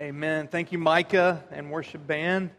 Amen. Thank you, Micah and worship band.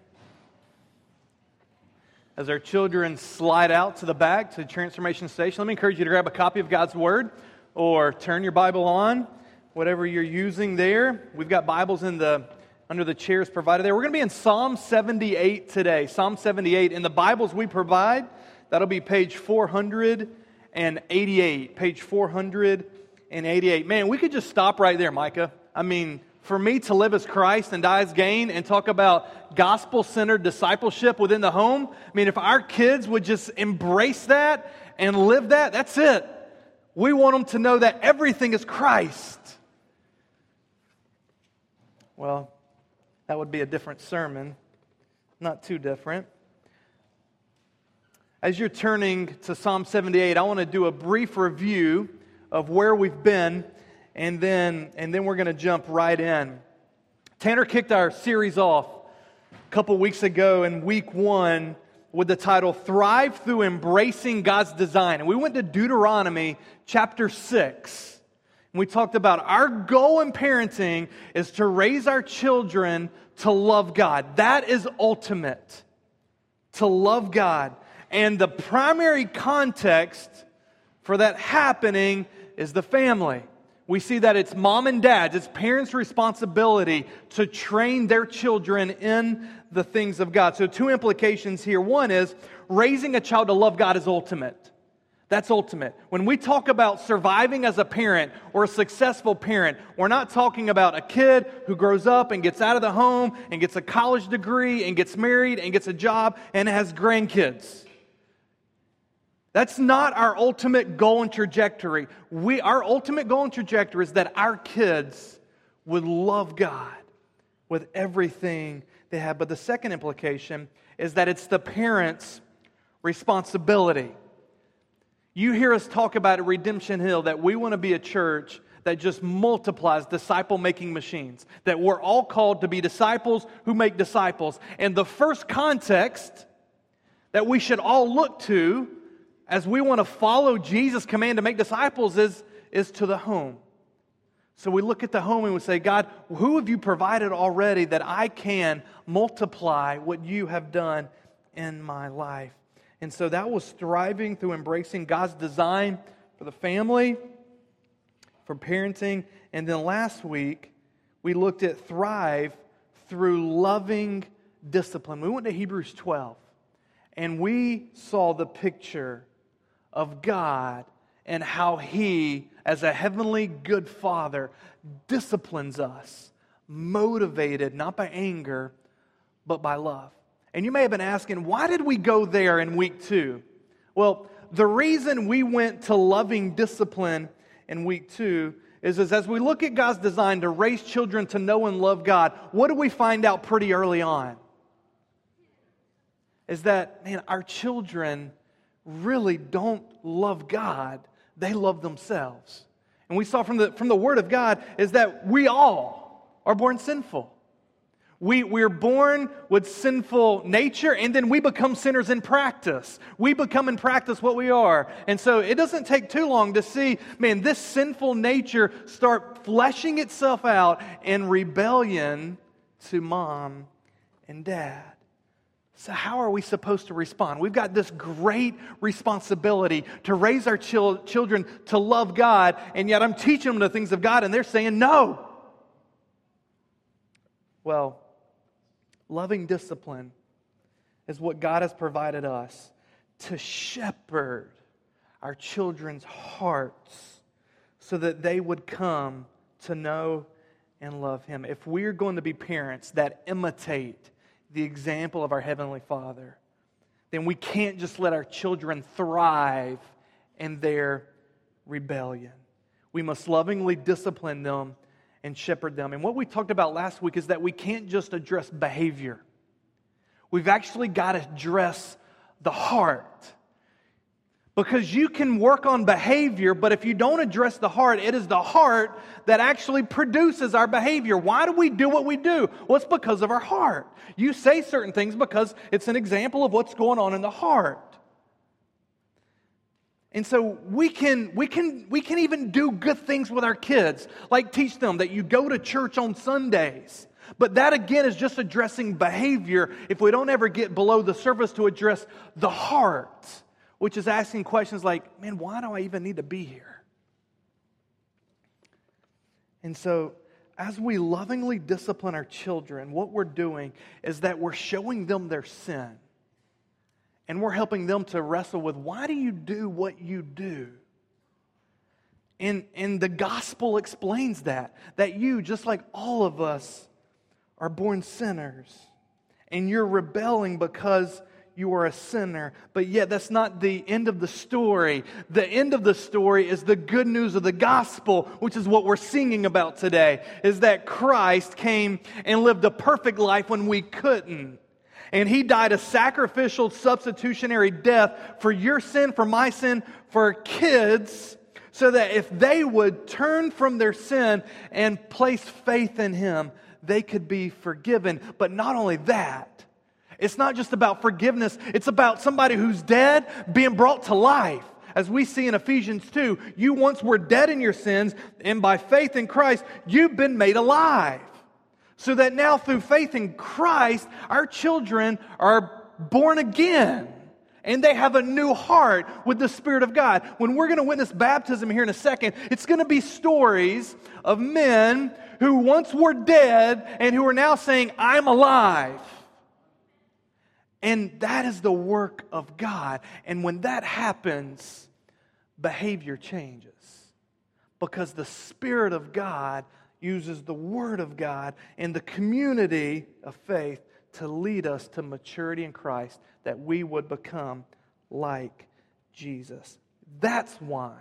As our children slide out to the back to the transformation station, let me encourage you to grab a copy of God's Word or turn your Bible on, whatever you're using there. We've got Bibles in the under the chairs provided there. We're going to be in Psalm 78 today. Psalm 78. In the Bibles we provide, that'll be page 488. Page 488. Man, we could just stop right there, Micah. I mean, for me to live as Christ and die as gain and talk about gospel centered discipleship within the home, I mean, if our kids would just embrace that and live that, that's it. We want them to know that everything is Christ. Well, that would be a different sermon, not too different. As you're turning to Psalm 78, I want to do a brief review of where we've been and then, and then we're going to jump right in. Tanner kicked our series off a couple weeks ago in week one with the title Thrive Through Embracing God's Design. And we went to Deuteronomy chapter 6. And we talked about our goal in parenting is to raise our children to love God. That is ultimate. To love God. And the primary context for that happening is the family we see that it's mom and dad's, it's parents' responsibility to train their children in the things of God. So, two implications here. One is raising a child to love God is ultimate. That's ultimate. When we talk about surviving as a parent or a successful parent, we're not talking about a kid who grows up and gets out of the home and gets a college degree and gets married and gets a job and has grandkids. That's not our ultimate goal and trajectory. We, our ultimate goal and trajectory is that our kids would love God with everything they have. But the second implication is that it's the parents' responsibility. You hear us talk about at Redemption Hill that we want to be a church that just multiplies disciple making machines, that we're all called to be disciples who make disciples. And the first context that we should all look to as we want to follow Jesus' command to make disciples is, is to the home. So we look at the home and we say, God, who have you provided already that I can multiply what you have done in my life? And so that was thriving through embracing God's design for the family, for parenting. And then last week, we looked at thrive through loving discipline. We went to Hebrews 12, and we saw the picture of God and how He, as a heavenly good Father, disciplines us, motivated not by anger, but by love. And you may have been asking, why did we go there in week two? Well, the reason we went to loving discipline in week two is, is as we look at God's design to raise children to know and love God, what do we find out pretty early on? Is that, man, our children really don't love God, they love themselves. And we saw from the, from the Word of God is that we all are born sinful. We, we're born with sinful nature, and then we become sinners in practice. We become in practice what we are. And so it doesn't take too long to see, man, this sinful nature start fleshing itself out in rebellion to mom and dad. So, how are we supposed to respond? We've got this great responsibility to raise our chil- children to love God, and yet I'm teaching them the things of God, and they're saying no. Well, loving discipline is what God has provided us to shepherd our children's hearts so that they would come to know and love Him. If we're going to be parents that imitate, the example of our Heavenly Father, then we can't just let our children thrive in their rebellion. We must lovingly discipline them and shepherd them. And what we talked about last week is that we can't just address behavior, we've actually got to address the heart. Because you can work on behavior, but if you don't address the heart, it is the heart that actually produces our behavior. Why do we do what we do? Well, it's because of our heart. You say certain things because it's an example of what's going on in the heart. And so we can, we, can, we can even do good things with our kids, like teach them that you go to church on Sundays. But that again is just addressing behavior if we don't ever get below the surface to address the heart, which is asking questions like, man, why do I even need to be here? And so, as we lovingly discipline our children, what we're doing is that we're showing them their sin. And we're helping them to wrestle with why do you do what you do? And, and the gospel explains that, that you, just like all of us, are born sinners. And you're rebelling because you are a sinner. But yet, that's not the end of the story. The end of the story is the good news of the gospel, which is what we're singing about today, is that Christ came and lived a perfect life when we couldn't. And he died a sacrificial, substitutionary death for your sin, for my sin, for kids, so that if they would turn from their sin and place faith in him, they could be forgiven. But not only that, it's not just about forgiveness, it's about somebody who's dead being brought to life. As we see in Ephesians 2, you once were dead in your sins, and by faith in Christ, you've been made alive. So that now, through faith in Christ, our children are born again and they have a new heart with the Spirit of God. When we're going to witness baptism here in a second, it's going to be stories of men who once were dead and who are now saying, I'm alive. And that is the work of God. And when that happens, behavior changes because the Spirit of God uses the Word of God and the community of faith to lead us to maturity in Christ that we would become like Jesus. That's why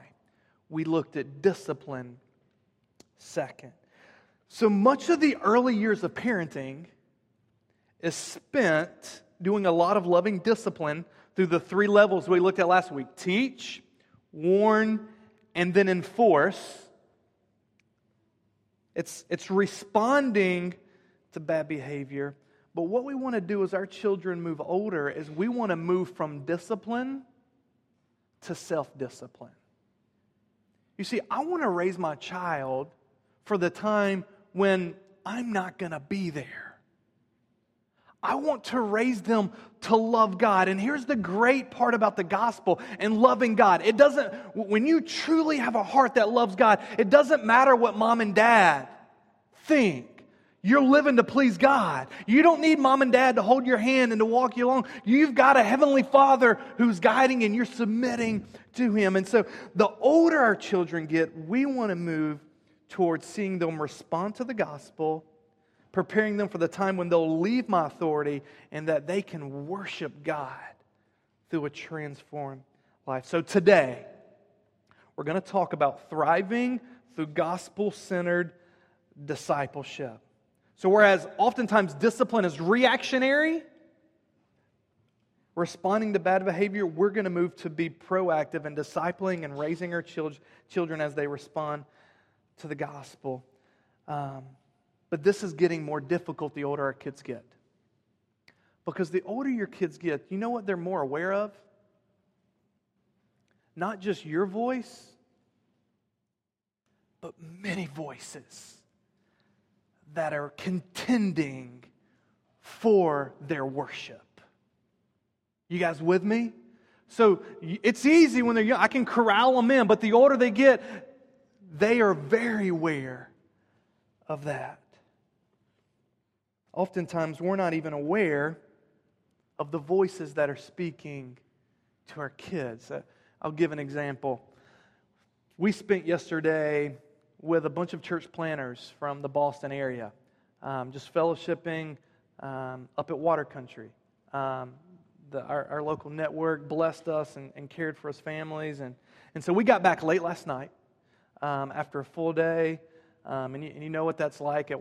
we looked at discipline second. So much of the early years of parenting is spent doing a lot of loving discipline through the three levels we looked at last week teach, warn, and then enforce. It's, it's responding to bad behavior. But what we want to do as our children move older is we want to move from discipline to self discipline. You see, I want to raise my child for the time when I'm not going to be there. I want to raise them to love God. And here's the great part about the gospel and loving God. It doesn't, when you truly have a heart that loves God, it doesn't matter what mom and dad think. You're living to please God. You don't need mom and dad to hold your hand and to walk you along. You've got a heavenly father who's guiding and you're submitting to him. And so the older our children get, we want to move towards seeing them respond to the gospel, preparing them for the time when they'll leave my authority and that they can worship God through a transformed life. So today, we're going to talk about thriving through gospel centered discipleship. So, whereas oftentimes discipline is reactionary, responding to bad behavior, we're going to move to be proactive in discipling and raising our children as they respond to the gospel. Um, but this is getting more difficult the older our kids get. Because the older your kids get, you know what they're more aware of? Not just your voice, but many voices that are contending for their worship. You guys with me? So it's easy when they're young. I can corral them in, but the older they get, they are very aware of that. Oftentimes, we're not even aware of the voices that are speaking to our kids. Uh, I'll give an example. We spent yesterday with a bunch of church planters from the Boston area, um, just fellowshipping um, up at Water Country. Um, the, our, our, local network blessed us and, and, cared for us families. And, and so we got back late last night um, after a full day. Um, and you, and, you, know what that's like. At,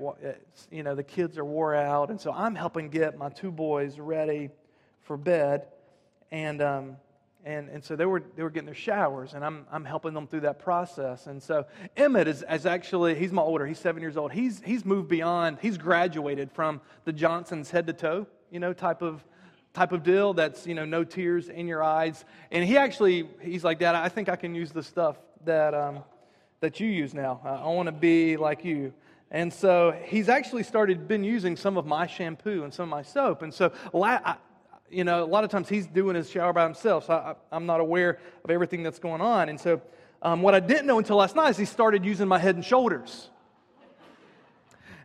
you know, the kids are wore out. And so I'm helping get my two boys ready for bed. And um, and, and so they were, they were getting their showers, and I'm, I'm helping them through that process. And so Emmett is, is actually, he's my older, he's seven years old. He's, he's moved beyond, he's graduated from the Johnson's head to toe, you know, type of, type of deal that's, you know, no tears in your eyes. And he actually, he's like, Dad, I think I can use the stuff that, um, that you use now. I want to be like you. And so he's actually started been using some of my shampoo and some of my soap. And so, you know, a lot of times he's doing his shower by himself. So I, am not aware of everything that's going on. And so um, what I didn't know until last night is he started using my head and shoulders.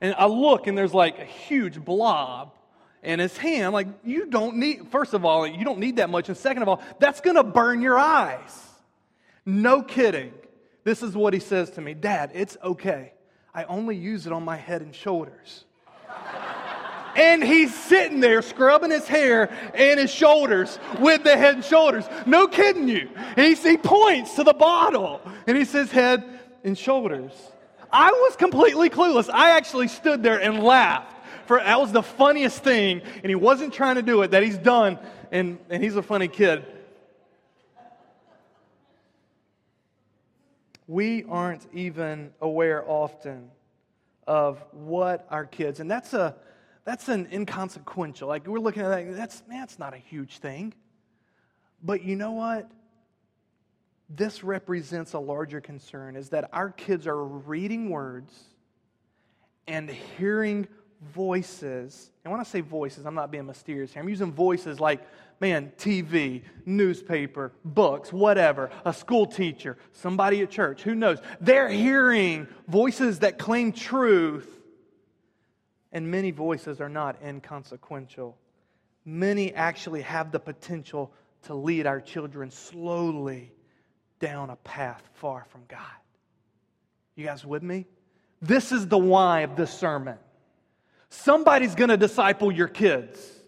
And I look and there's like a huge blob in his hand. Like, you don't need, first of all, you don't need that much. And second of all, that's going to burn your eyes. No kidding. This is what he says to me Dad, it's okay. I only use it on my head and shoulders. and he's sitting there scrubbing his hair and his shoulders with the head and shoulders. No kidding you. He, he points to the bottle and he says, head and shoulders. I was completely clueless. I actually stood there and laughed. For that was the funniest thing, and he wasn't trying to do it, that he's done, and, and he's a funny kid. We aren't even aware often of what our kids, and that's a that's an inconsequential. Like we're looking at that, that's man, that's not a huge thing. But you know what? This represents a larger concern is that our kids are reading words and hearing voices. And when I say voices, I'm not being mysterious here. I'm using voices like man, TV, newspaper, books, whatever, a school teacher, somebody at church, who knows? They're hearing voices that claim truth, and many voices are not inconsequential. Many actually have the potential to lead our children slowly down a path far from God. You guys with me? This is the why of this sermon. Somebody's going to disciple your kids.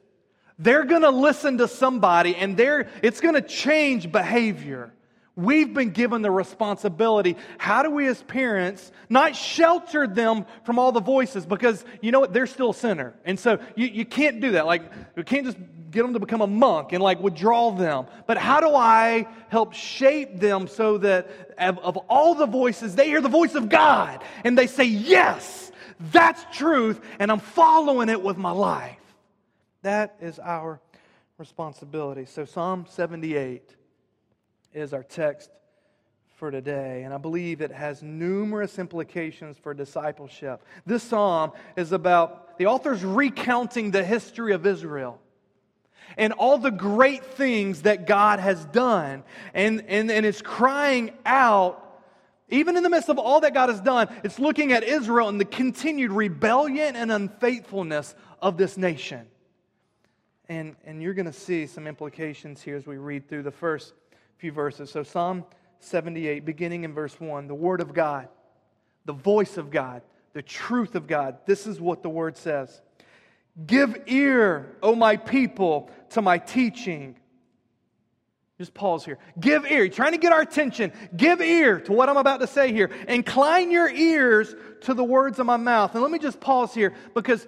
They're going to listen to somebody and they're, it's going to change behavior. We've been given the responsibility. How do we, as parents, not shelter them from all the voices? Because you know what? They're still a sinner. And so you, you can't do that. Like, you can't just get them to become a monk and like withdraw them. But how do I help shape them so that of, of all the voices, they hear the voice of God and they say, Yes, that's truth, and I'm following it with my life. That is our responsibility. So, Psalm 78 is our text for today, and I believe it has numerous implications for discipleship. This psalm is about the author's recounting the history of Israel and all the great things that God has done, and, and, and it's crying out. Even in the midst of all that God has done, it's looking at Israel and the continued rebellion and unfaithfulness of this nation. And, and you're going to see some implications here as we read through the first few verses. So, Psalm 78, beginning in verse 1, the Word of God, the voice of God, the truth of God. This is what the Word says Give ear, O my people, to my teaching. Just pause here. Give ear. You're trying to get our attention. Give ear to what I'm about to say here. Incline your ears to the words of my mouth. And let me just pause here because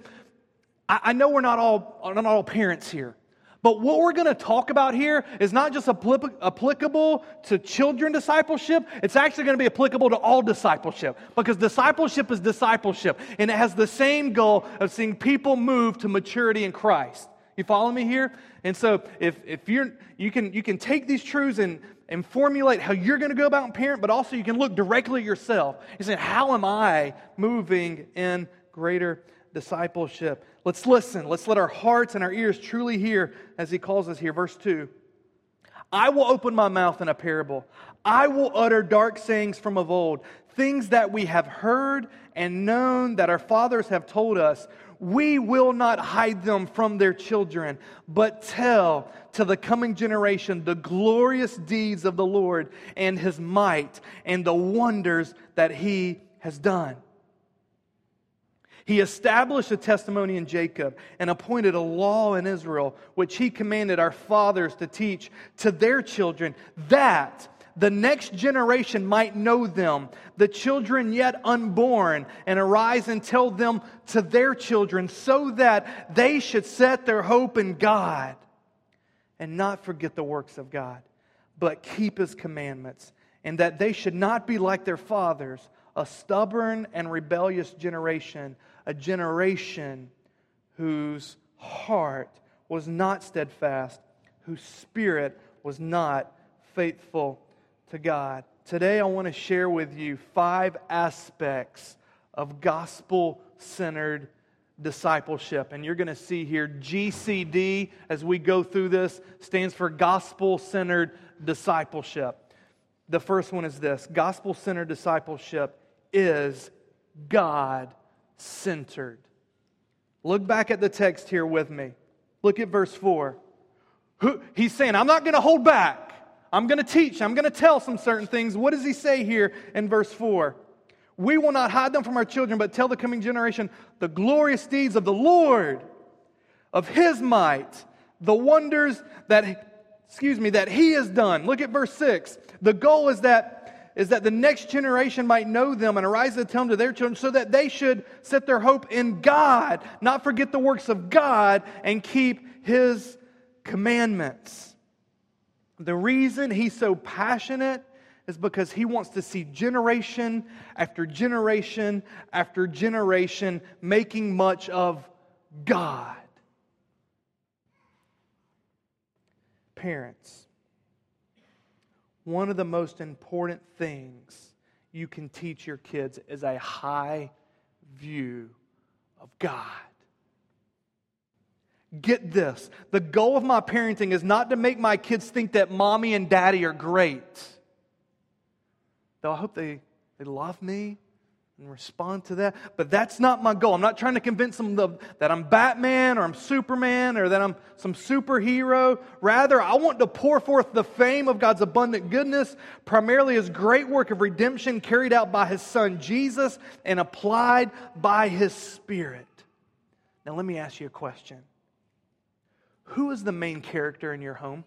I, I know we're not all, not all parents here. But what we're going to talk about here is not just applicable to children discipleship, it's actually going to be applicable to all discipleship because discipleship is discipleship and it has the same goal of seeing people move to maturity in Christ. You follow me here? And so if, if you're, you can, you can take these truths and, and formulate how you're going to go about and parent, but also you can look directly at yourself and say, how am I moving in greater discipleship. Let's listen. Let's let our hearts and our ears truly hear as he calls us here. Verse 2 I will open my mouth in a parable. I will utter dark sayings from of old, things that we have heard and known that our fathers have told us. We will not hide them from their children, but tell to the coming generation the glorious deeds of the Lord and his might and the wonders that he has done. He established a testimony in Jacob and appointed a law in Israel, which he commanded our fathers to teach to their children, that the next generation might know them, the children yet unborn, and arise and tell them to their children, so that they should set their hope in God and not forget the works of God, but keep his commandments, and that they should not be like their fathers, a stubborn and rebellious generation a generation whose heart was not steadfast, whose spirit was not faithful to God. Today, I want to share with you five aspects of gospel centered discipleship. And you're going to see here GCD as we go through this stands for gospel centered discipleship. The first one is this gospel centered discipleship is God centered. Look back at the text here with me. Look at verse 4. He's saying, I'm not going to hold back. I'm going to teach. I'm going to tell some certain things. What does he say here in verse 4? We will not hide them from our children, but tell the coming generation the glorious deeds of the Lord, of his might, the wonders that, excuse me, that he has done. Look at verse 6. The goal is that is that the next generation might know them and arise to tell them to their children so that they should set their hope in God, not forget the works of God, and keep his commandments. The reason he's so passionate is because he wants to see generation after generation after generation making much of God. Parents, one of the most important things you can teach your kids is a high view of God. Get this the goal of my parenting is not to make my kids think that mommy and daddy are great. Though I hope they, they love me and respond to that. But that's not my goal. I'm not trying to convince them that I'm Batman or I'm Superman or that I'm some superhero. Rather, I want to pour forth the fame of God's abundant goodness, primarily his great work of redemption carried out by his son Jesus and applied by his spirit. Now, let me ask you a question Who is the main character in your home?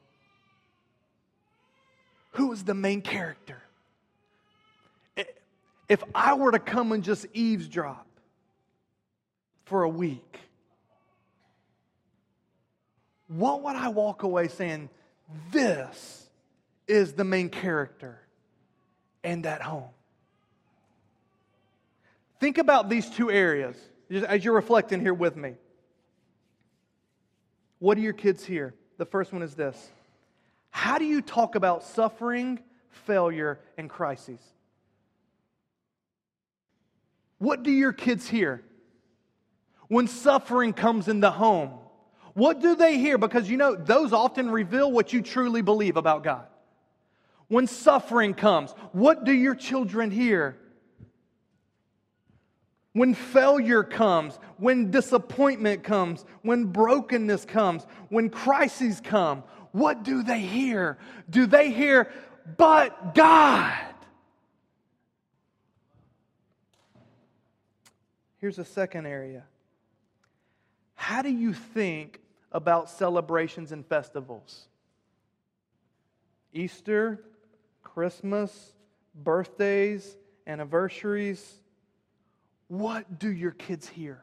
Who is the main character? If I were to come and just eavesdrop for a week, what would I walk away saying? This is the main character in that home. Think about these two areas as you're reflecting here with me. What do your kids hear? The first one is this How do you talk about suffering, failure, and crises? What do your kids hear? When suffering comes in the home, what do they hear? Because you know, those often reveal what you truly believe about God. When suffering comes, what do your children hear? When failure comes, when disappointment comes, when brokenness comes, when crises come, what do they hear? Do they hear, but God? Here's a second area. How do you think about celebrations and festivals? Easter, Christmas, birthdays, anniversaries. What do your kids hear?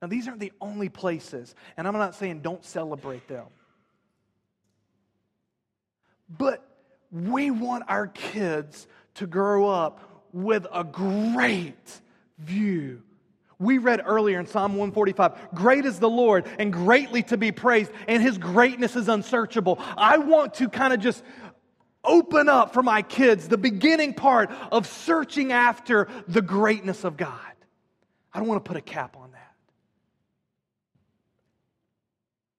Now, these aren't the only places, and I'm not saying don't celebrate them. But we want our kids to grow up with a great view. We read earlier in Psalm 145 Great is the Lord and greatly to be praised, and his greatness is unsearchable. I want to kind of just open up for my kids the beginning part of searching after the greatness of God. I don't want to put a cap on that.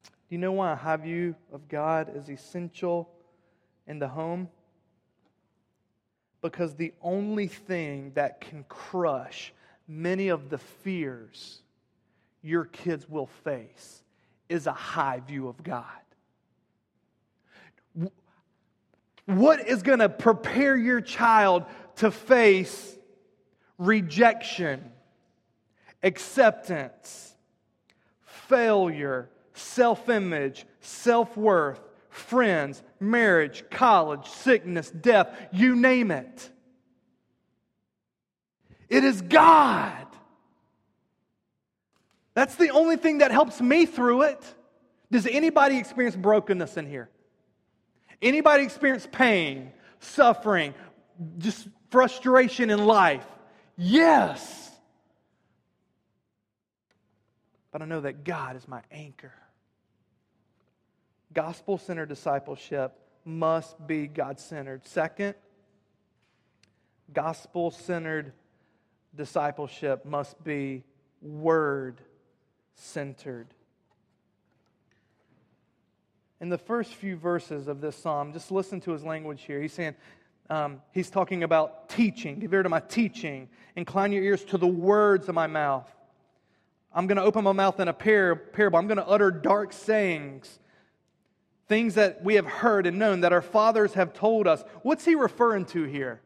Do you know why a high view of God is essential in the home? Because the only thing that can crush many of the fears your kids will face is a high view of God. What is going to prepare your child to face rejection, acceptance, failure, self image, self worth, friends, marriage, college, sickness, death, you name it? It is God. That's the only thing that helps me through it. Does anybody experience brokenness in here? Anybody experience pain, suffering, just frustration in life? Yes. But I know that God is my anchor. Gospel centered discipleship must be God centered. Second, gospel centered discipleship must be word centered. In the first few verses of this psalm, just listen to his language here. He's saying, um, he's talking about teaching. Give ear to my teaching. Incline your ears to the words of my mouth. I'm going to open my mouth in a parable. I'm going to utter dark sayings, things that we have heard and known that our fathers have told us. What's he referring to here?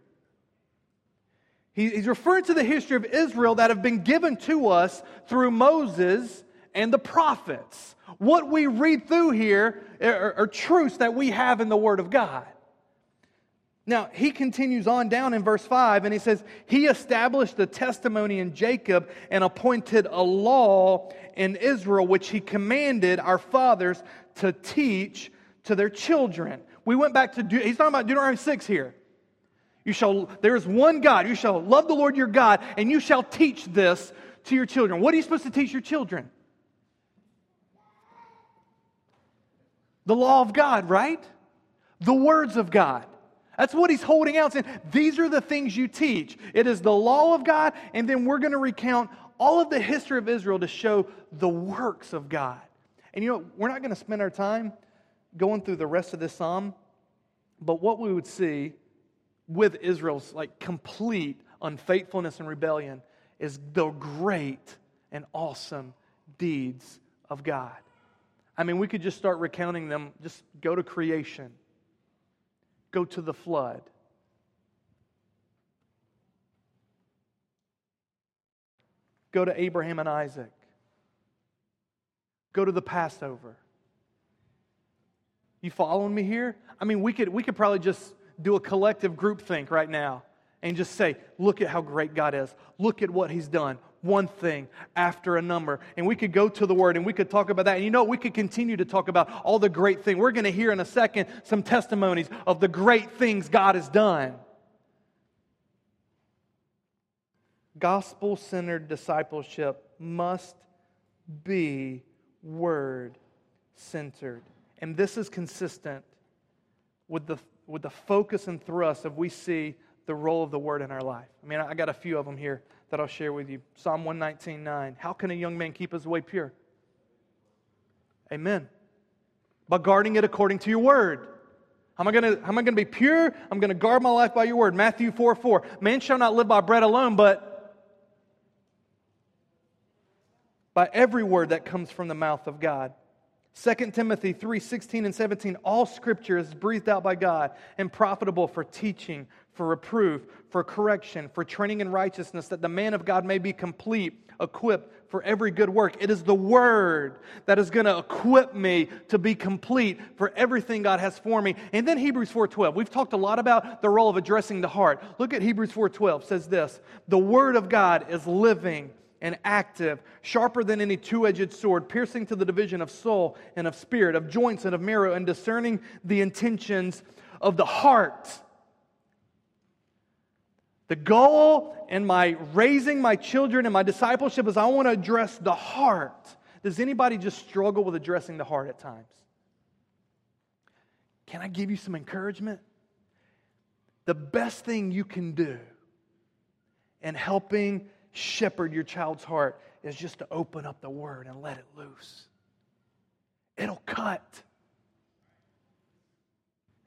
He's referring to the history of Israel that have been given to us through Moses and the prophets. What we read through here are, are truths that we have in the Word of God. Now, he continues on down in verse 5 and he says, He established a testimony in Jacob and appointed a law in Israel, which he commanded our fathers to teach to their children. We went back to, he's talking about Deuteronomy 6 here. You shall, there is one God. You shall love the Lord your God, and you shall teach this to your children. What are you supposed to teach your children? The law of God, right? The words of God. That's what he's holding out, saying, These are the things you teach. It is the law of God, and then we're going to recount all of the history of Israel to show the works of God. And you know, we're not going to spend our time going through the rest of this psalm, but what we would see with Israel's like complete unfaithfulness and rebellion is the great and awesome deeds of God. I mean, we could just start recounting them, just go to creation, go to the flood. Go to Abraham and Isaac. Go to the Passover. You following me here? I mean, we could, we could probably just do a collective group think right now and just say, look at how great God is. Look at what He's done one thing after a number. And we could go to the Word and we could talk about that. And you know, we could continue to talk about all the great things. We're going to hear in a second some testimonies of the great things God has done. Gospel centered discipleship must be word centered. And this is consistent with the, with the focus and thrust of we see the role of the word in our life. I mean, I got a few of them here that I'll share with you. Psalm 119 9. How can a young man keep his way pure? Amen. By guarding it according to your word. How am I going to, how am I to be pure? I'm going to guard my life by your word. Matthew 4 4. Man shall not live by bread alone, but by every word that comes from the mouth of God. 2 Timothy 3 16 and 17. All scripture is breathed out by God and profitable for teaching, for reproof, for correction, for training in righteousness, that the man of God may be complete, equipped for every good work. It is the word that is going to equip me to be complete for everything God has for me. And then Hebrews 4:12. We've talked a lot about the role of addressing the heart. Look at Hebrews 4:12 says this, "The word of God is living and active, sharper than any two edged sword, piercing to the division of soul and of spirit, of joints and of marrow, and discerning the intentions of the heart. The goal in my raising my children and my discipleship is I want to address the heart. Does anybody just struggle with addressing the heart at times? Can I give you some encouragement? The best thing you can do in helping shepherd your child's heart is just to open up the word and let it loose. It'll cut.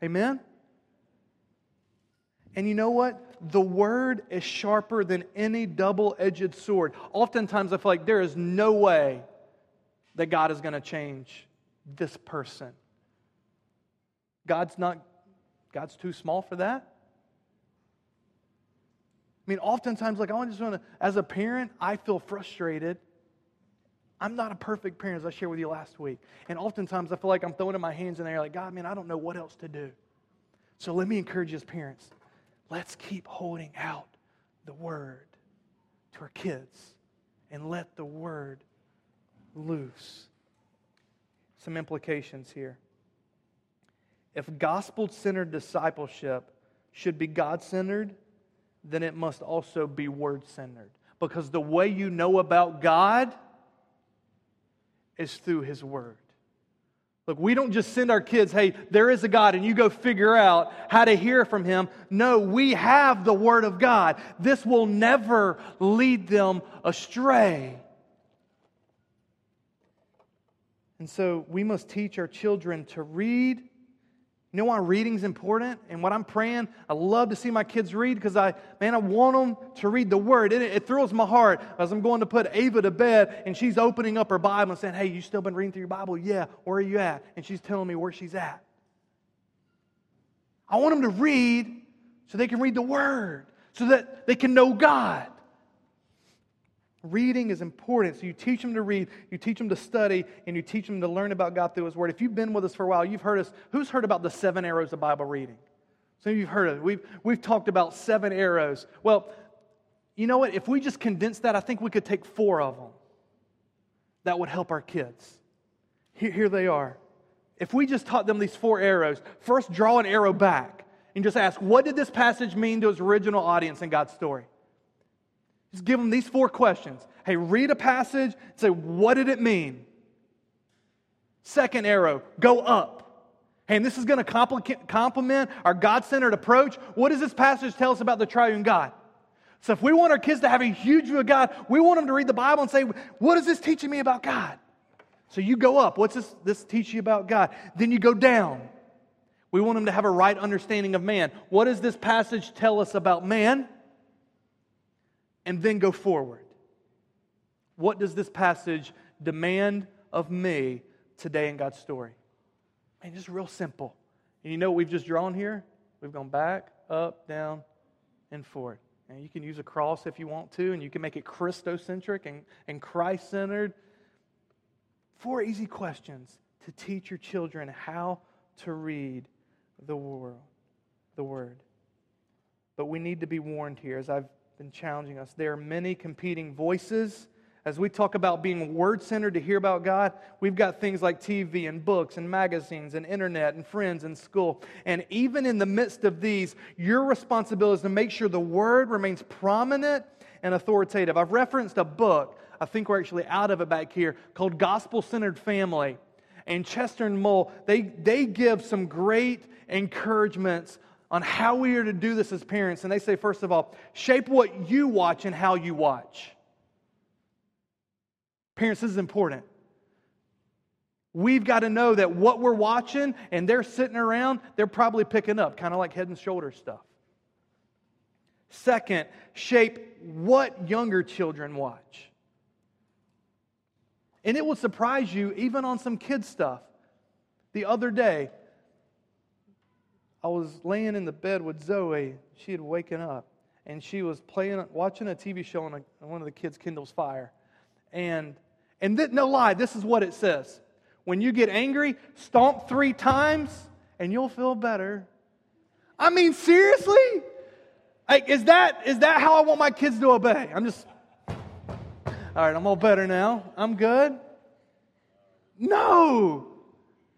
Amen? And you know what? The word is sharper than any double edged sword. Oftentimes, I feel like there is no way that God is going to change this person. God's not, God's too small for that. I mean, oftentimes, like, I just want to, as a parent, I feel frustrated. I'm not a perfect parent, as I shared with you last week. And oftentimes, I feel like I'm throwing my hands in the air, like, God, man, I don't know what else to do. So let me encourage you as parents let's keep holding out the word to our kids and let the word loose. Some implications here. If gospel centered discipleship should be God centered, then it must also be word centered. Because the way you know about God is through His Word. Look, we don't just send our kids, hey, there is a God, and you go figure out how to hear from Him. No, we have the Word of God. This will never lead them astray. And so we must teach our children to read you know why reading's important? And what I'm praying, I love to see my kids read because I, man, I want them to read the Word. It, it, thrills my heart as I'm going to put Ava to bed and she's opening up her Bible and saying, Hey, you still been reading through your Bible? Yeah. Where are you at? And she's telling me where she's at. I want them to read so they can read the Word, so that they can know God. Reading is important. So you teach them to read, you teach them to study, and you teach them to learn about God through His Word. If you've been with us for a while, you've heard us. Who's heard about the seven arrows of Bible reading? Some of you have heard of it. We've, we've talked about seven arrows. Well, you know what? If we just condense that, I think we could take four of them. That would help our kids. Here, here they are. If we just taught them these four arrows, first draw an arrow back and just ask, what did this passage mean to its original audience in God's story? Just give them these four questions. Hey, read a passage, say, what did it mean? Second arrow, go up. Hey, and this is going to complement our God centered approach. What does this passage tell us about the triune God? So, if we want our kids to have a huge view of God, we want them to read the Bible and say, What is this teaching me about God? So, you go up. What's this, this teach you about God? Then you go down. We want them to have a right understanding of man. What does this passage tell us about man? And then go forward. What does this passage demand of me today in God's story? And just real simple. And you know what we've just drawn here? We've gone back, up, down, and forward. And you can use a cross if you want to, and you can make it Christocentric and, and Christ centered. Four easy questions to teach your children how to read the world, the word. But we need to be warned here, as I've been challenging us. There are many competing voices. As we talk about being word centered to hear about God, we've got things like TV and books and magazines and internet and friends and school. And even in the midst of these, your responsibility is to make sure the word remains prominent and authoritative. I've referenced a book, I think we're actually out of it back here, called Gospel Centered Family. And Chester and Moll, they, they give some great encouragements on how we are to do this as parents. And they say, first of all, shape what you watch and how you watch. Parents, this is important. We've got to know that what we're watching and they're sitting around, they're probably picking up, kind of like head and shoulder stuff. Second, shape what younger children watch. And it will surprise you, even on some kid stuff. The other day, I was laying in the bed with Zoe. She had waken up and she was playing, watching a TV show on, a, on one of the kids' Kindle's Fire. And, and th- no lie, this is what it says. When you get angry, stomp three times and you'll feel better. I mean, seriously? Like, is that, is that how I want my kids to obey? I'm just, all right, I'm all better now. I'm good. No.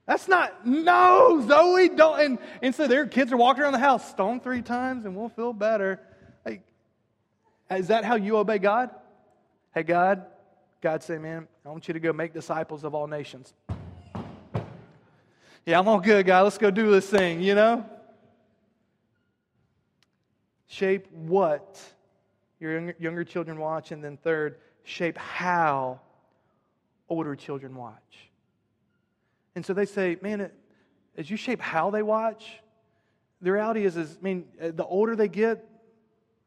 That's not, no, Zoe, don't. And, and so their kids are walking around the house, stone three times, and we'll feel better. Like, is that how you obey God? Hey, God, God say, man, I want you to go make disciples of all nations. Yeah, I'm all good, God. Let's go do this thing, you know? Shape what your younger, younger children watch, and then third, shape how older children watch. And so they say, man, as you shape how they watch, the reality is, is I mean, uh, the older they get,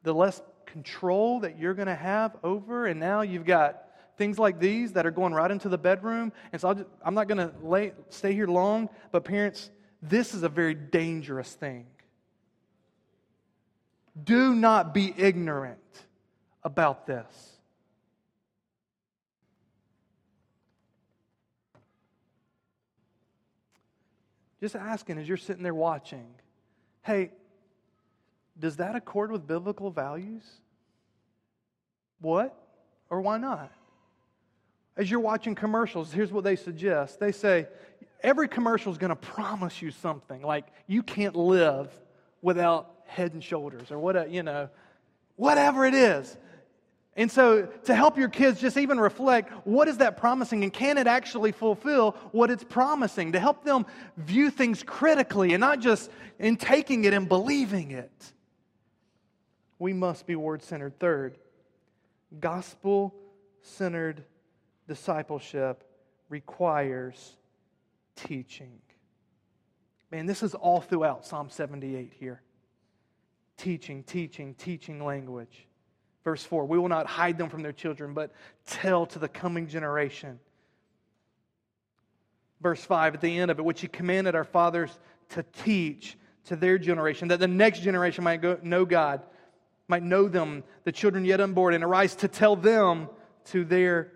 the less control that you're going to have over. And now you've got things like these that are going right into the bedroom. And so i am not going to stay here long, but parents, this is a very dangerous thing. Do not be ignorant about this. Just asking as you're sitting there watching, hey, does that accord with biblical values? What? Or why not? As you're watching commercials, here's what they suggest. They say, every commercial is going to promise you something like you can't live without head and shoulders or what, you know, whatever it is. And so, to help your kids just even reflect, what is that promising and can it actually fulfill what it's promising? To help them view things critically and not just in taking it and believing it. We must be word centered. Third, gospel centered discipleship requires teaching. Man, this is all throughout Psalm 78 here. Teaching, teaching, teaching language. Verse 4 We will not hide them from their children, but tell to the coming generation. Verse 5 at the end of it, which he commanded our fathers to teach to their generation, that the next generation might go, know God, might know them, the children yet unborn, and arise to tell them to their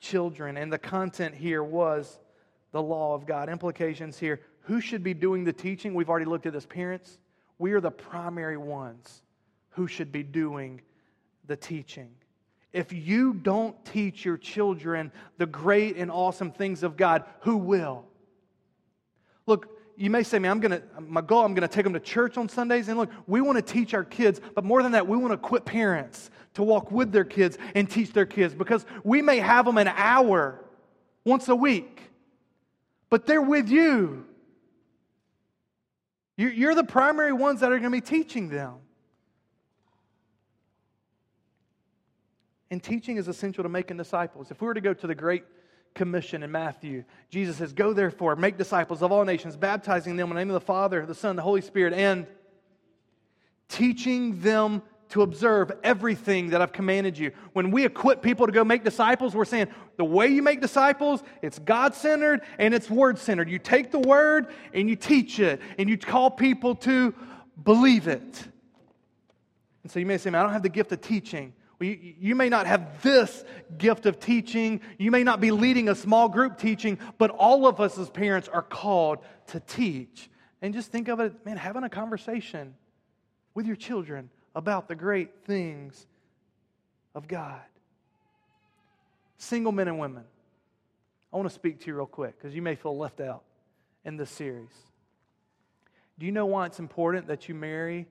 children. And the content here was the law of God. Implications here who should be doing the teaching? We've already looked at this. Parents, we are the primary ones who should be doing the teaching. If you don't teach your children the great and awesome things of God, who will? Look, you may say, man, I'm gonna, my goal, I'm gonna take them to church on Sundays. And look, we want to teach our kids, but more than that, we want to equip parents to walk with their kids and teach their kids because we may have them an hour once a week, but they're with you. You're the primary ones that are going to be teaching them. And teaching is essential to making disciples. If we were to go to the Great Commission in Matthew, Jesus says, Go therefore, make disciples of all nations, baptizing them in the name of the Father, the Son, the Holy Spirit, and teaching them to observe everything that I've commanded you. When we equip people to go make disciples, we're saying the way you make disciples, it's God centered and it's word centered. You take the word and you teach it and you call people to believe it. And so you may say, I don't have the gift of teaching. You, you may not have this gift of teaching. You may not be leading a small group teaching, but all of us as parents are called to teach. And just think of it, man, having a conversation with your children about the great things of God. Single men and women, I want to speak to you real quick because you may feel left out in this series. Do you know why it's important that you marry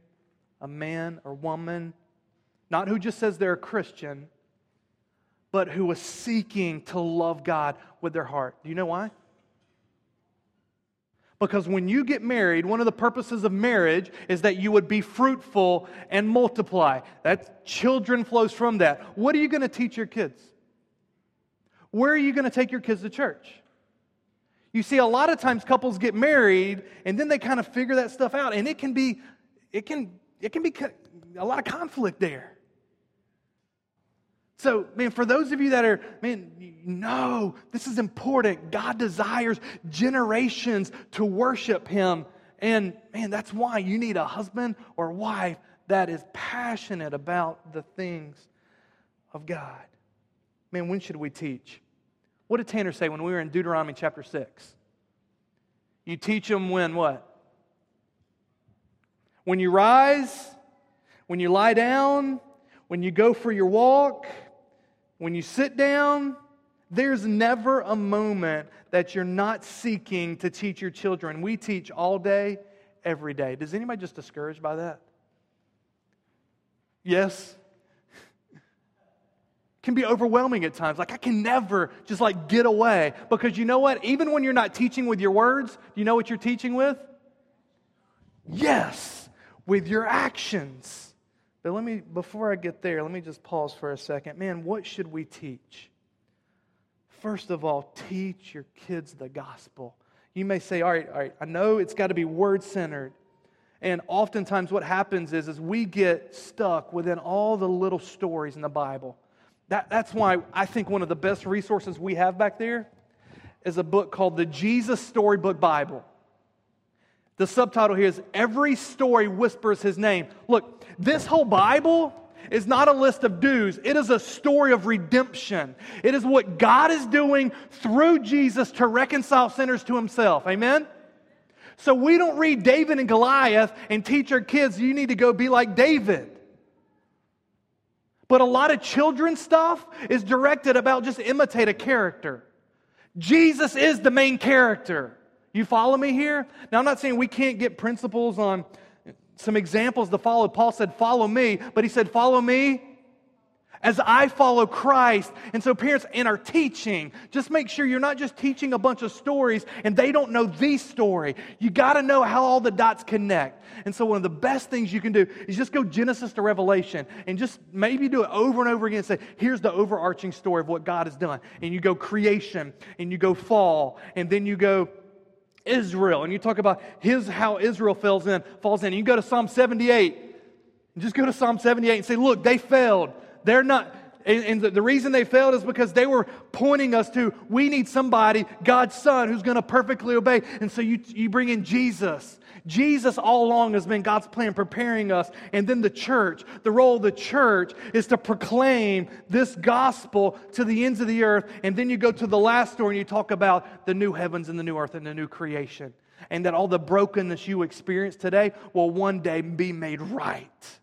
a man or woman, not who just says they're a Christian, but who is seeking to love God with their heart? Do you know why? Because when you get married, one of the purposes of marriage is that you would be fruitful and multiply. That children flows from that. What are you going to teach your kids? Where are you going to take your kids to church? You see, a lot of times couples get married and then they kind of figure that stuff out, and it can be, it can, it can be a lot of conflict there. So, man, for those of you that are, man, no, know, this is important. God desires generations to worship Him. And, man, that's why you need a husband or wife that is passionate about the things of God. Man, when should we teach? What did Tanner say when we were in Deuteronomy chapter 6? You teach them when what? When you rise, when you lie down, when you go for your walk, when you sit down, there's never a moment that you're not seeking to teach your children. We teach all day, every day. Does anybody just discouraged by that? Yes? can be overwhelming at times. Like, I can never just like get away. Because you know what? Even when you're not teaching with your words, you know what you're teaching with? Yes, with your actions. But let me, before I get there, let me just pause for a second. Man, what should we teach? First of all, teach your kids the gospel. You may say, all right, all right, I know it's got to be word centered. And oftentimes what happens is, is we get stuck within all the little stories in the Bible. That, that's why I think one of the best resources we have back there is a book called the Jesus Storybook Bible. The subtitle here is Every Story Whispers His Name. Look, this whole Bible is not a list of do's, it is a story of redemption. It is what God is doing through Jesus to reconcile sinners to Himself. Amen? So we don't read David and Goliath and teach our kids, you need to go be like David. But a lot of children's stuff is directed about just imitate a character. Jesus is the main character. You follow me here? Now, I'm not saying we can't get principles on some examples to follow. Paul said, Follow me, but he said, Follow me as I follow Christ. And so, parents, in our teaching, just make sure you're not just teaching a bunch of stories and they don't know the story. You got to know how all the dots connect. And so, one of the best things you can do is just go Genesis to Revelation and just maybe do it over and over again and say, here's the overarching story of what God has done. And you go creation and you go fall and then you go Israel and you talk about his how Israel falls in falls in. You go to Psalm 78 and just go to Psalm 78 and say, look, they failed. They're not, and, the, reason they failed is because they were pointing us to we need somebody, God's Son, who's going to perfectly obey. And so you, you bring in Jesus. Jesus all along has been God's plan preparing us. And then the church, the role of the church is to proclaim this gospel to the ends of the earth. And then you go to the last story and you talk about the new heavens and the new earth and the new creation. And that all the brokenness you experience today will one day be made right.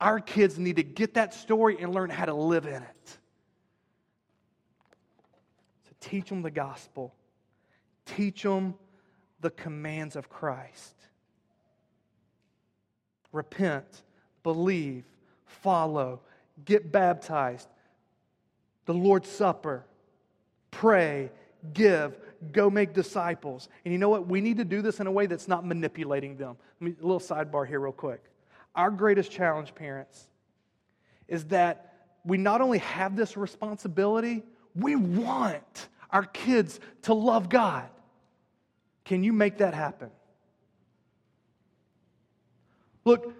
Our kids need to get that story and learn how to live in it. So teach them the gospel, teach them the commands of Christ. Repent, believe, follow, get baptized, the Lord's Supper, pray, give, go make disciples. And you know what? We need to do this in a way that's not manipulating them. A little sidebar here, real quick. Our greatest challenge, parents, is that we not only have this responsibility, we want our kids to love God. Can you make that happen? Look,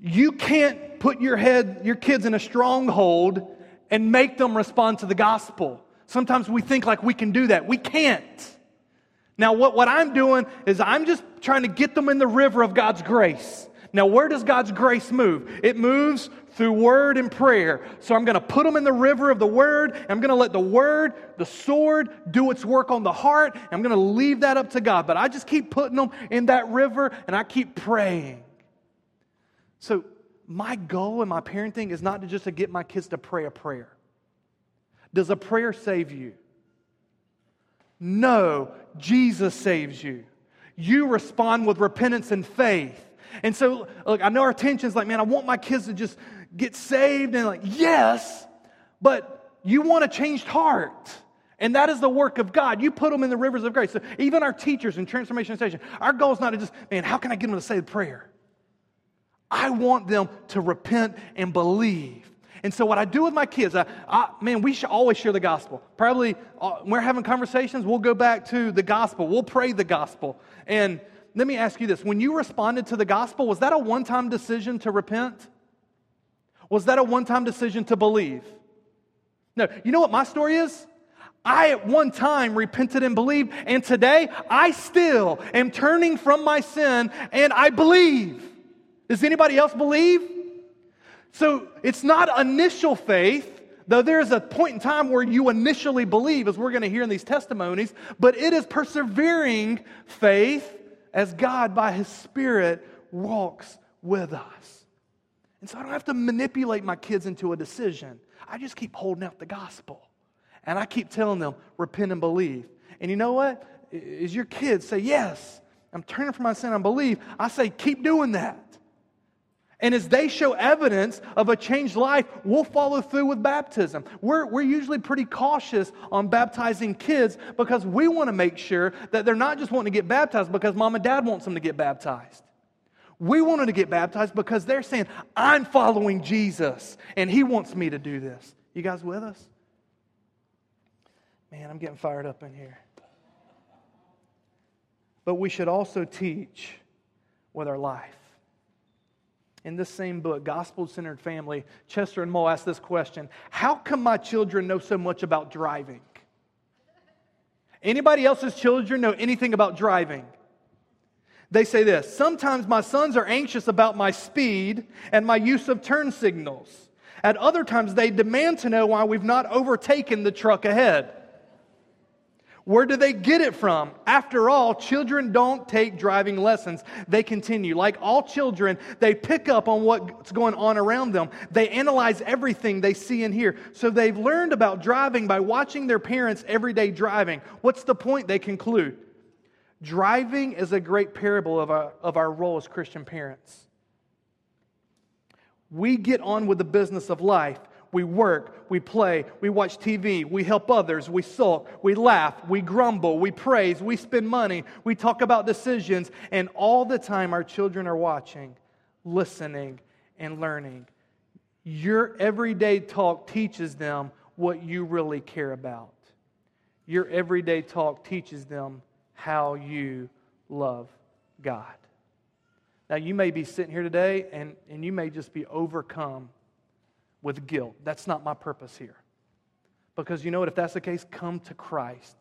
you can't put your head, your kids in a stronghold and make them respond to the gospel. Sometimes we think like we can do that. We can't. Now, what, what I'm doing is I'm just trying to get them in the river of God's grace. Now, where does God's grace move? It moves through word and prayer. So I'm going to put them in the river of the word. I'm going to let the word, the sword, do its work on the heart. I'm going to leave that up to God. But I just keep putting them in that river and I keep praying. So my goal in my parenting is not to just to get my kids to pray a prayer. Does a prayer save you? No, Jesus saves you. You respond with repentance and faith. And so, look, I know our tension is like, man, I want my kids to just get saved. And like, yes, but you want a changed heart. And that is the work of God. You put them in the rivers of grace. So even our teachers in Transformation Station, our goal is not to just, man, how can I get them to say the prayer? I want them to repent and believe. And so, what I do with my kids, I, I, man, we should always share the gospel. Probably uh, we're having conversations, we'll go back to the gospel. We'll pray the gospel. And let me ask you this when you responded to the gospel, was that a one time decision to repent? Was that a one time decision to believe? No. You know what my story is? I at one time repented and believed, and today I still am turning from my sin and I believe. Does anybody else believe? So it's not initial faith, though there is a point in time where you initially believe, as we're going to hear in these testimonies, but it is persevering faith as God, by His Spirit, walks with us. And so I don't have to manipulate my kids into a decision. I just keep holding out the gospel. And I keep telling them, repent and believe. And you know what? As your kids say, Yes, I'm turning from my sin I believe, I say, keep doing that. And as they show evidence of a changed life, we'll follow through with baptism. We're, we're usually pretty cautious on baptizing kids because we want to make sure that they're not just wanting to get baptized because mom and dad wants them to get baptized. We want them to get baptized because they're saying, I'm following Jesus and he wants me to do this. You guys with us? Man, I'm getting fired up in here. But we should also teach with our life in this same book, Gospel Centered Family, Chester and Moll asked this question How come my children know so much about driving? Anybody else's children know anything about driving? They say this Sometimes my sons are anxious about my speed and my use of turn signals. At other times, they demand to know why we've not overtaken the truck ahead. Where do they get it from? After all, children don't take driving lessons. They continue. Like all children, they pick up on what's going on around them. They analyze everything they see and hear. So they've learned about driving by watching their parents every day driving. What's the point? They conclude. Driving is a great parable of our, of our role as Christian parents. We get on with the business of life. We work, we play, we watch TV, we help others, we sulk, we laugh, we grumble, we praise, we spend money, we talk about decisions, and all the time our children are watching, listening, and learning. Your everyday talk teaches them what you really care about. Your everyday talk teaches them how you love God. Now, you may be sitting here today and, and you may just be overcome with guilt. That's not my purpose here. Because you know what? If that's the case, come to Christ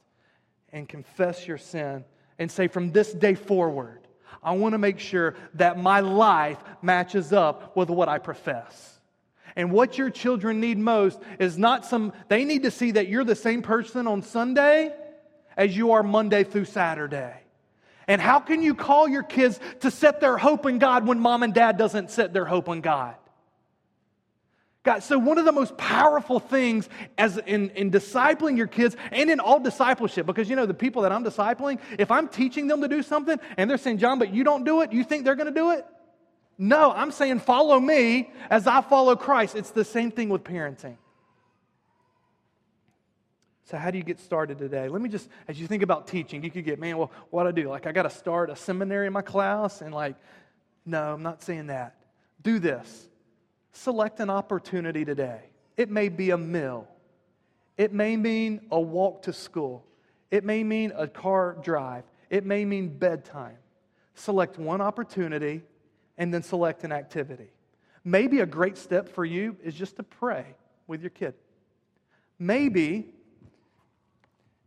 and confess your sin and say, from this day forward, I want to make sure that my life matches up with what I profess. And what your children need most is not some, they need to see that you're the same person on Sunday as you are Monday through Saturday. And how can you call your kids to set their hope in God when mom and dad doesn't set their hope in God? God, so one of the most powerful things as in, in discipling your kids and in all discipleship, because you know, the people that I'm discipling, if I'm teaching them to do something and they're saying, John, but you don't do it, you think they're going to do it? No, I'm saying follow me as I follow Christ. It's the same thing with parenting. So, how do you get started today? Let me just, as you think about teaching, you could get, man, well, what do I do? Like, I got to start a seminary in my class? And, like, no, I'm not saying that. Do this select an opportunity today. It may be a meal, it may mean a walk to school, it may mean a car drive, it may mean bedtime. Select one opportunity and then select an activity. Maybe a great step for you is just to pray with your kid. Maybe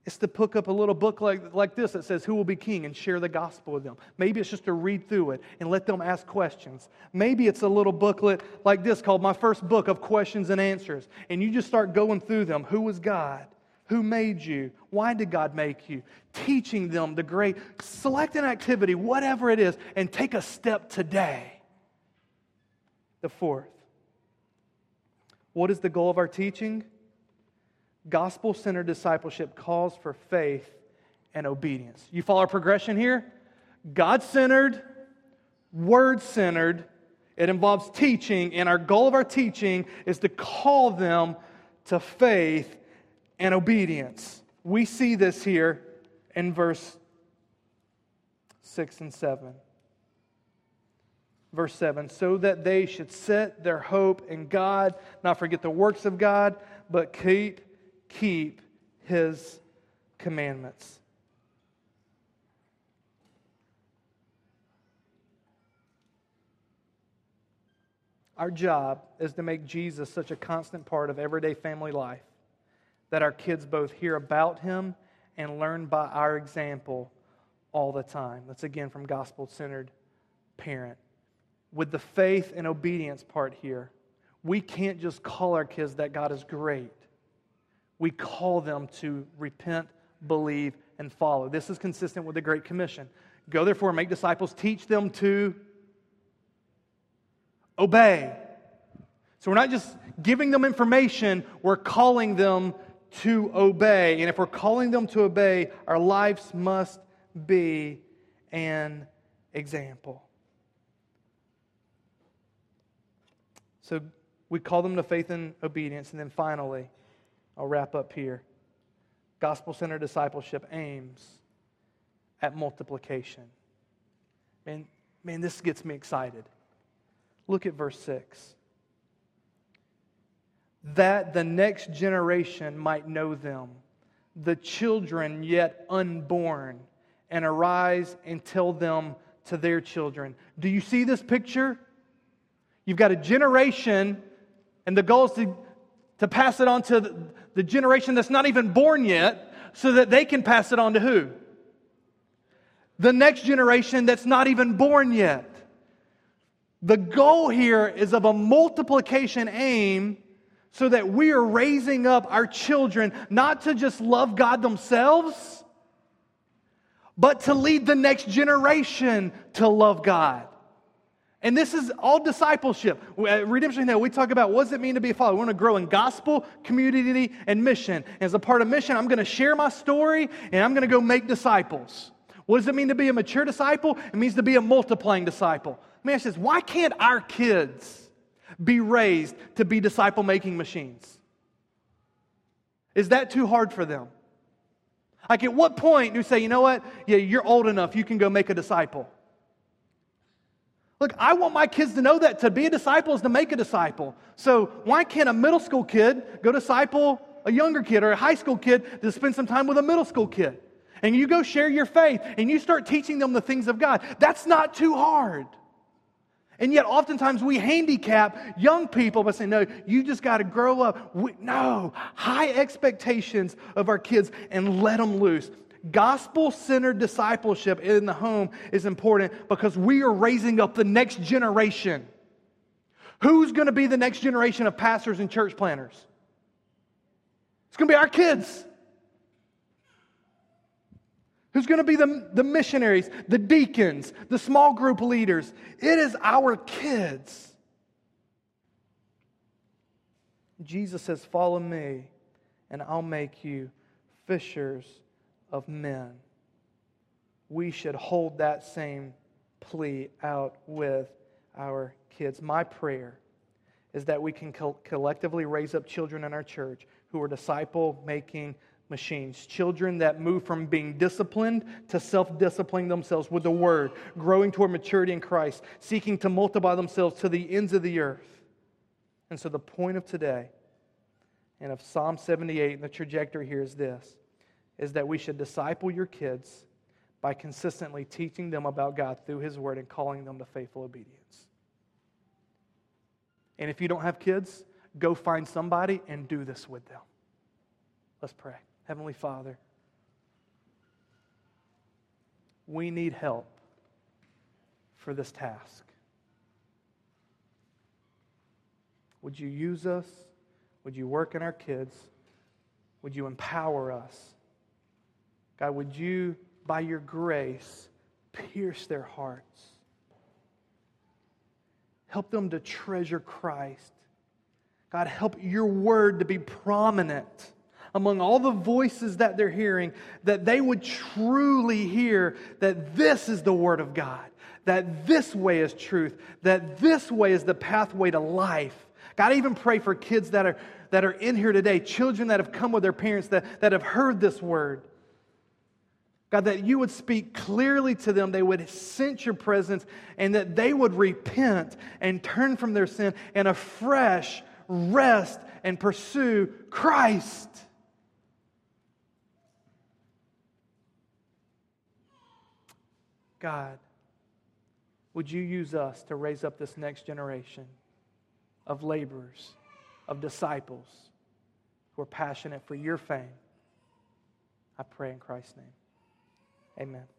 it's to pick up a little book like, like this that says, Who will be king? and share the gospel with them. Maybe it's just to read through it and let them ask questions. Maybe it's a little booklet like this called My First Book of Questions and Answers. And you just start going through them. Who was God? Who made you? Why did God make you? Teaching them the great, select an activity, whatever it is, and take a step today. The fourth. What is the goal of our teaching? Gospel centered discipleship calls for faith and obedience. You follow our progression here? God centered, word centered. It involves teaching, and our goal of our teaching is to call them to faith and obedience. We see this here in verse 6 and 7. Verse 7 so that they should set their hope in God, not forget the works of God, but keep keep his commandments. Our job is to make Jesus such a constant part of everyday family life that our kids both hear about him and learn by our example all the time. That's again from gospel centered parent. With the faith and obedience part here, we can't just call our kids that God is great we call them to repent, believe, and follow. This is consistent with the Great Commission. Go therefore make disciples, teach them to obey. So we're not just giving them information, we're calling them to obey. And if we're calling them to obey, our lives must be an example. So we call them to faith and obedience. And then finally, I'll wrap up here. Gospel centered discipleship aims at multiplication. Man, man, this gets me excited. Look at verse 6. That the next generation might know them, the children yet unborn, and arise and tell them to their children. Do you see this picture? You've got a generation, and the goal is to to pass it on to the generation that's not even born yet so that they can pass it on to who? The next generation that's not even born yet. The goal here is of a multiplication aim so that we are raising up our children not to just love God themselves, but to lead the next generation to love God. And this is all discipleship. At uh, Redemption Hill, we talk about what does it mean to be a follower. We want to grow in gospel, community, and mission. As a part of mission, I'm going to share my story and I'm going to go make disciples. What does it mean to be a mature disciple? It means to be a multiplying disciple. Let me ask this why can't our kids be raised to be disciple making machines? Is that too hard for them? Like, at what point do you say, you know what? Yeah, you're old enough, you can go make a disciple? Look, I want my kids to know that to be a disciple is to make a disciple. So, why can't a middle school kid go disciple a younger kid or a high school kid to spend some time with a middle school kid? And you go share your faith and you start teaching them the things of God. That's not too hard. And yet, oftentimes, we handicap young people by saying, no, you just got to grow up. We, no, high expectations of our kids and let them loose. Gospel centered discipleship in the home is important because we are raising up the next generation. Who's going to be the next generation of pastors and church planters? It's going to be our kids. Who's going to be the, the missionaries, the deacons, the small group leaders? It is our kids. Jesus says, Follow me, and I'll make you fishers of men. We should hold that same plea out with our kids. My prayer is that we can co- collectively raise up children in our church who are disciple making machines. Children that move from being disciplined to self disciplining themselves with the word, growing toward maturity in Christ, seeking to multiply themselves to the ends of the earth. And so, the point of today and of Psalm 78 and the trajectory here is this is that we should disciple your kids by consistently teaching them about God through His Word and calling them to faithful obedience. And if you don't have kids, go find somebody and do this with them. Let's pray. Heavenly Father, we need help for this task. Would you use us? Would you work in our kids? Would you empower us? God, would you, by your grace, pierce their hearts? Help them to treasure Christ. God, help your word to be prominent among all the voices that they're hearing, that they would truly hear that this is the word of God, that this way is truth, that this way is the pathway to life. God, I even pray for kids that are, that are in here today, children that have come with their parents that, that have heard this word. God, that you would speak clearly to them, they would sense your presence, and that they would repent and turn from their sin and afresh rest and pursue Christ. God, would you use us to raise up this next generation of laborers, of disciples who are passionate for your fame? I pray in Christ's name. Amen.